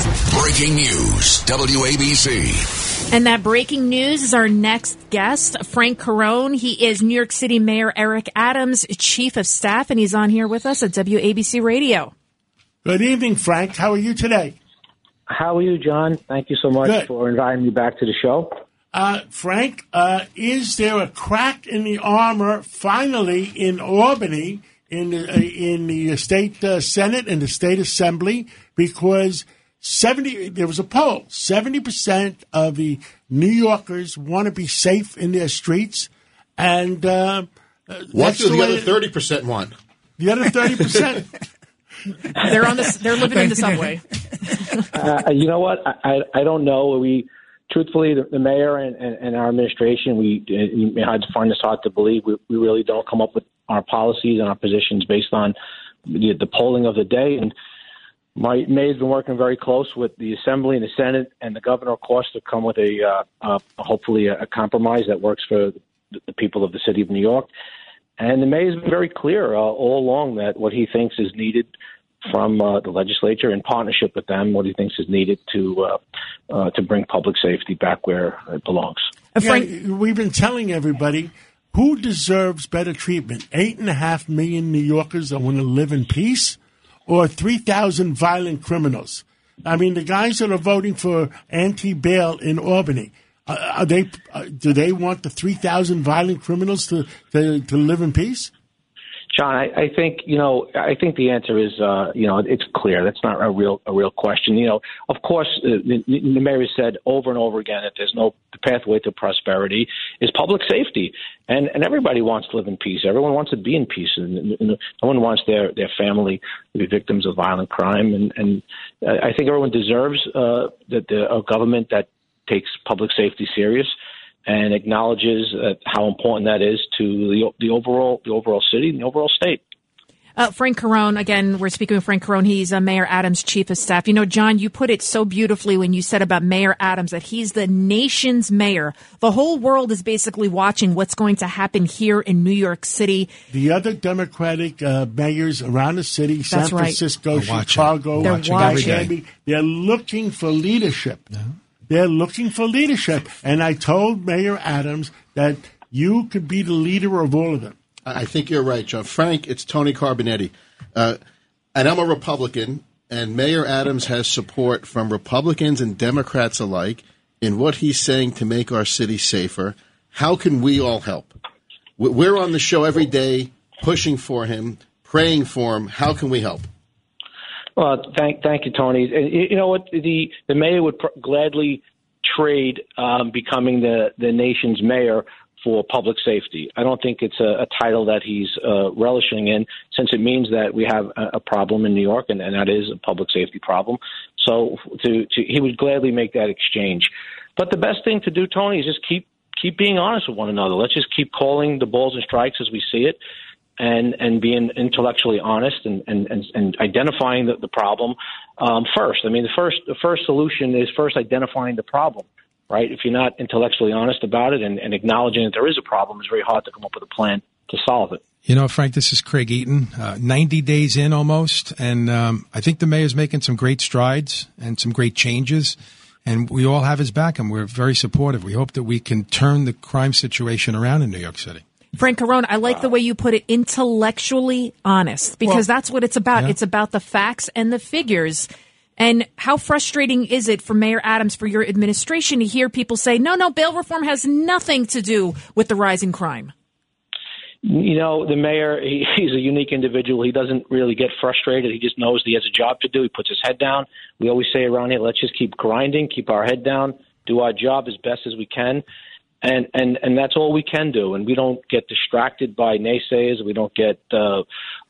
Breaking news, WABC. And that breaking news is our next guest, Frank Carone. He is New York City Mayor Eric Adams' chief of staff, and he's on here with us at WABC Radio. Good evening, Frank. How are you today? How are you, John? Thank you so much Good. for inviting me back to the show. Uh, Frank, uh, is there a crack in the armor finally in Albany in the, uh, in the state uh, Senate and the state Assembly? Because 70, there was a poll, 70% of the New Yorkers want to be safe in their streets. And uh, uh, What do the way other thirty percent want? The other 30%. They're on the, they're living in the subway. Uh, you know what? I, I, I don't know. We, truthfully, the, the mayor and, and, and our administration, we uh, you may have to find this hard to believe. We, we really don't come up with our policies and our positions based on the, the polling of the day. And my mayor's been working very close with the Assembly and the Senate and the governor, of course, to come with a uh, uh, hopefully a, a compromise that works for the, the people of the city of New York. And the mayor's been very clear uh, all along that what he thinks is needed from uh, the legislature in partnership with them, what he thinks is needed to uh, uh, to bring public safety back where it belongs. Frank, Yeah, we've been telling everybody who deserves better treatment: eight and a half million New Yorkers that want to live in peace, or three thousand violent criminals. I mean, the guys that are voting for anti-bail in Albany, uh, are they? Uh, do they want the three thousand violent criminals to, to to live in peace? John, I, I think you know. I think the answer is, uh, you know, it's clear. That's not a real a real question. You know, of course, uh, the, the mayor said over and over again that there's no pathway to prosperity is public safety, and and everybody wants to live in peace. Everyone wants to be in peace, and, and no one wants their their family to be victims of violent crime. And and I think everyone deserves uh, that the, a government that takes public safety serious and acknowledges uh, how important that is to the the overall the overall city and the overall state. Uh, Frank Carone, again, we're speaking with Frank Carone. He's uh, Mayor Adams' chief of staff. You know, John, you put it so beautifully when you said about Mayor Adams that he's the nation's mayor. The whole world is basically watching what's going to happen here in New York City. The other Democratic uh, mayors around the city, San right. Francisco, They're watching. Chicago, They're Watching every day. Miami, they're looking for leadership. They're looking for leadership. And I told Mayor Adams that you could be the leader of all of them. I think you're right, John. Frank, it's Tony Carbonetti. Uh, and I'm a Republican, and Mayor Adams has support from Republicans and Democrats alike in what he's saying to make our city safer. How can we all help? We're on the show every day pushing for him, praying for him. How can we help? Well, thank thank you, Tony. And you know what? The the mayor would pr- gladly trade um, becoming the the nation's mayor for public safety. I don't think it's a, a title that he's uh, relishing in, since it means that we have a, a problem in New York, and, and that is a public safety problem. So, to, to he would gladly make that exchange. But the best thing to do, Tony, is just keep keep being honest with one another. Let's just keep calling the balls and strikes as we see it and and being intellectually honest and and and, and identifying the, the problem um, first. I mean, the first the first solution is first identifying the problem, right? If you're not intellectually honest about it and, and acknowledging that there is a problem, it's very hard to come up with a plan to solve it. You know, Frank, this is Craig Eaton, uh, 90 days in almost. And um, I think the mayor's making some great strides and some great changes. And we all have his back, and we're very supportive. We hope that we can turn the crime situation around in New York City. Frank Carone, I like the way you put it, intellectually honest, because that's what it's about. Yeah. It's about the facts and the figures. And how frustrating is it for Mayor Adams, for your administration, to hear people say, no, no, bail reform has nothing to do with the rising crime? You know, the mayor, he, he's a unique individual. He doesn't really get frustrated. He just knows he has a job to do. He puts his head down. We always say around here, let's just keep grinding, keep our head down, do our job as best as we can. And, and, and that's all we can do. And we don't get distracted by naysayers. We don't get, uh,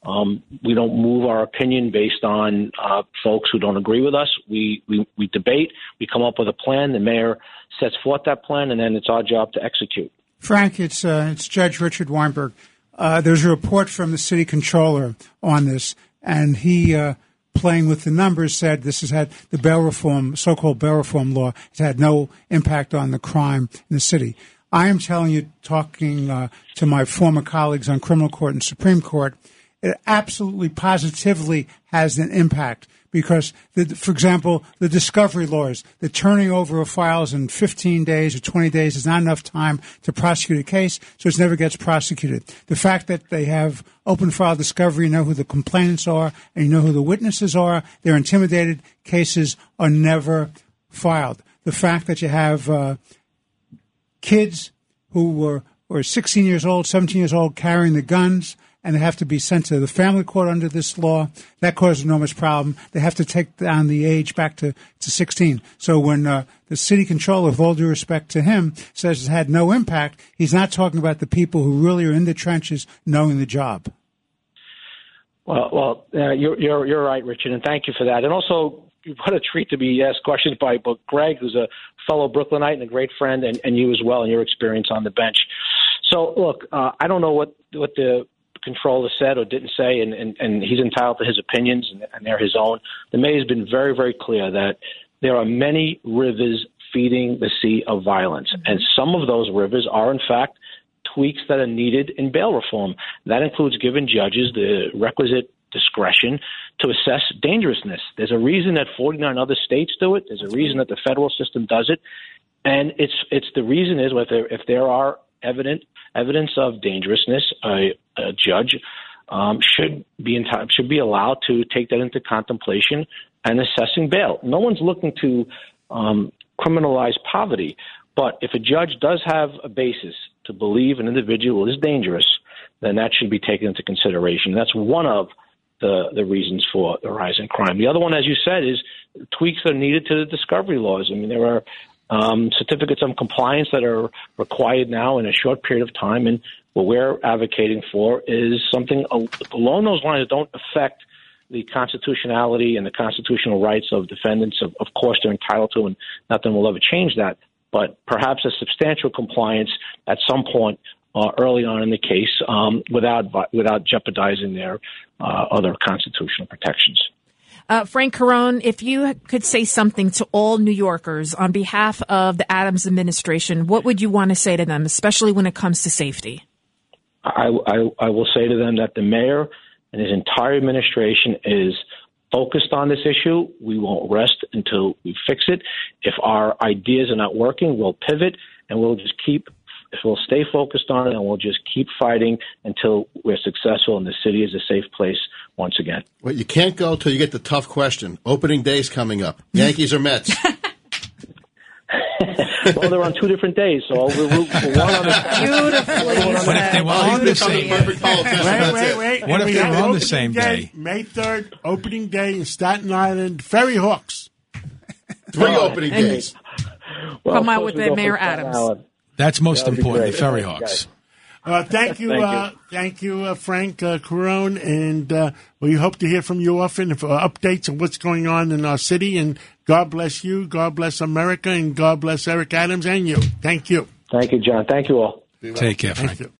um, we don't move our opinion based on, uh, folks who don't agree with us. We, we, we debate. We come up with a plan. The mayor sets forth that plan and then it's our job to execute. Frank, it's uh, it's Judge Richard Weinberg. Uh, there's a report from the city controller on this, and he, uh, playing with the numbers, said this has had the bail reform, so-called bail reform law, has had no impact on the crime in the city. I am telling you, talking uh, to my former colleagues on criminal court and Supreme Court, it absolutely, positively has an impact because, the, for example, the discovery laws, the turning over of files in 15 days or 20 days is not enough time to prosecute a case, so it never gets prosecuted. The fact that they have open file discovery, you know who the complainants are, and you know who the witnesses are, they're intimidated, cases are never filed. The fact that you have uh, kids who were, were 16 years old, 17 years old carrying the guns, and they have to be sent to the family court under this law. That causes enormous problem. They have to take down the age back to, to 16. So when uh, the city controller, with all due respect to him, says it had no impact, he's not talking about the people who really are in the trenches knowing the job. Well, well, uh, you're, you're you're right, Richard, and thank you for that. And also, what a treat to be asked questions by both Greg, who's a fellow Brooklynite and a great friend, and, and you as well, and your experience on the bench. So, look, uh, I don't know what what the controller said or didn't say, and, and, and he's entitled to his opinions, and, and they're his own. The mayor has been very, very clear that there are many rivers feeding the sea of violence, mm-hmm. and some of those rivers are, in fact, tweaks that are needed in bail reform. That includes giving judges the requisite discretion to assess dangerousness. There's a reason that 49 other states do it. There's a reason that the federal system does it, and it's it's the reason is if there if there are evident evidence of dangerousness, a, a judge um, should be in time, should be allowed to take that into contemplation and assessing bail. No one's looking to um, criminalize poverty, but if a judge does have a basis to believe an individual is dangerous, then that should be taken into consideration. That's one of the, the reasons for the rise in crime. The other one, as you said, is tweaks that are needed to the discovery laws. I mean, there are um, certificates of compliance that are required now in a short period of time. And what we're advocating for is something along those lines that don't affect the constitutionality and the constitutional rights of defendants. Of, of course, they're entitled to, and nothing will ever change that. But perhaps a substantial compliance at some point uh, early on in the case um, without without jeopardizing their uh, other constitutional protections. Uh, Frank Carone, if you could say something to all New Yorkers on behalf of the Adams administration, what would you want to say to them, especially when it comes to safety? I, I, I will say to them that the mayor and his entire administration is focused on this issue. We won't rest until we fix it. If our ideas are not working, we'll pivot and we'll just keep we'll stay focused on it and we'll just keep fighting until we're successful and the city is a safe place once again. Well, you can't go till you get the tough question. Opening day's coming up. Yankees or Mets? well, they're on two different days, so we'll root for one on the Beautifully What if they were on the same day? Wait, wait, wait. What if they have were on the same day? May 3rd, opening day in Staten Island, Ferry Hawks. Three opening days. Well, Come out with the Mayor Adams. That's most That important, the. Ferry Okay. Hawks. Uh, thank you, Thank you. uh, thank you, uh, Frank uh, Carone, and uh, we hope to hear from you often for updates on what's going on in our city. And God bless you, God bless America, and God bless Eric Adams and you. Thank you. Thank you, John. Thank you all. Take care, Frank. Thank you.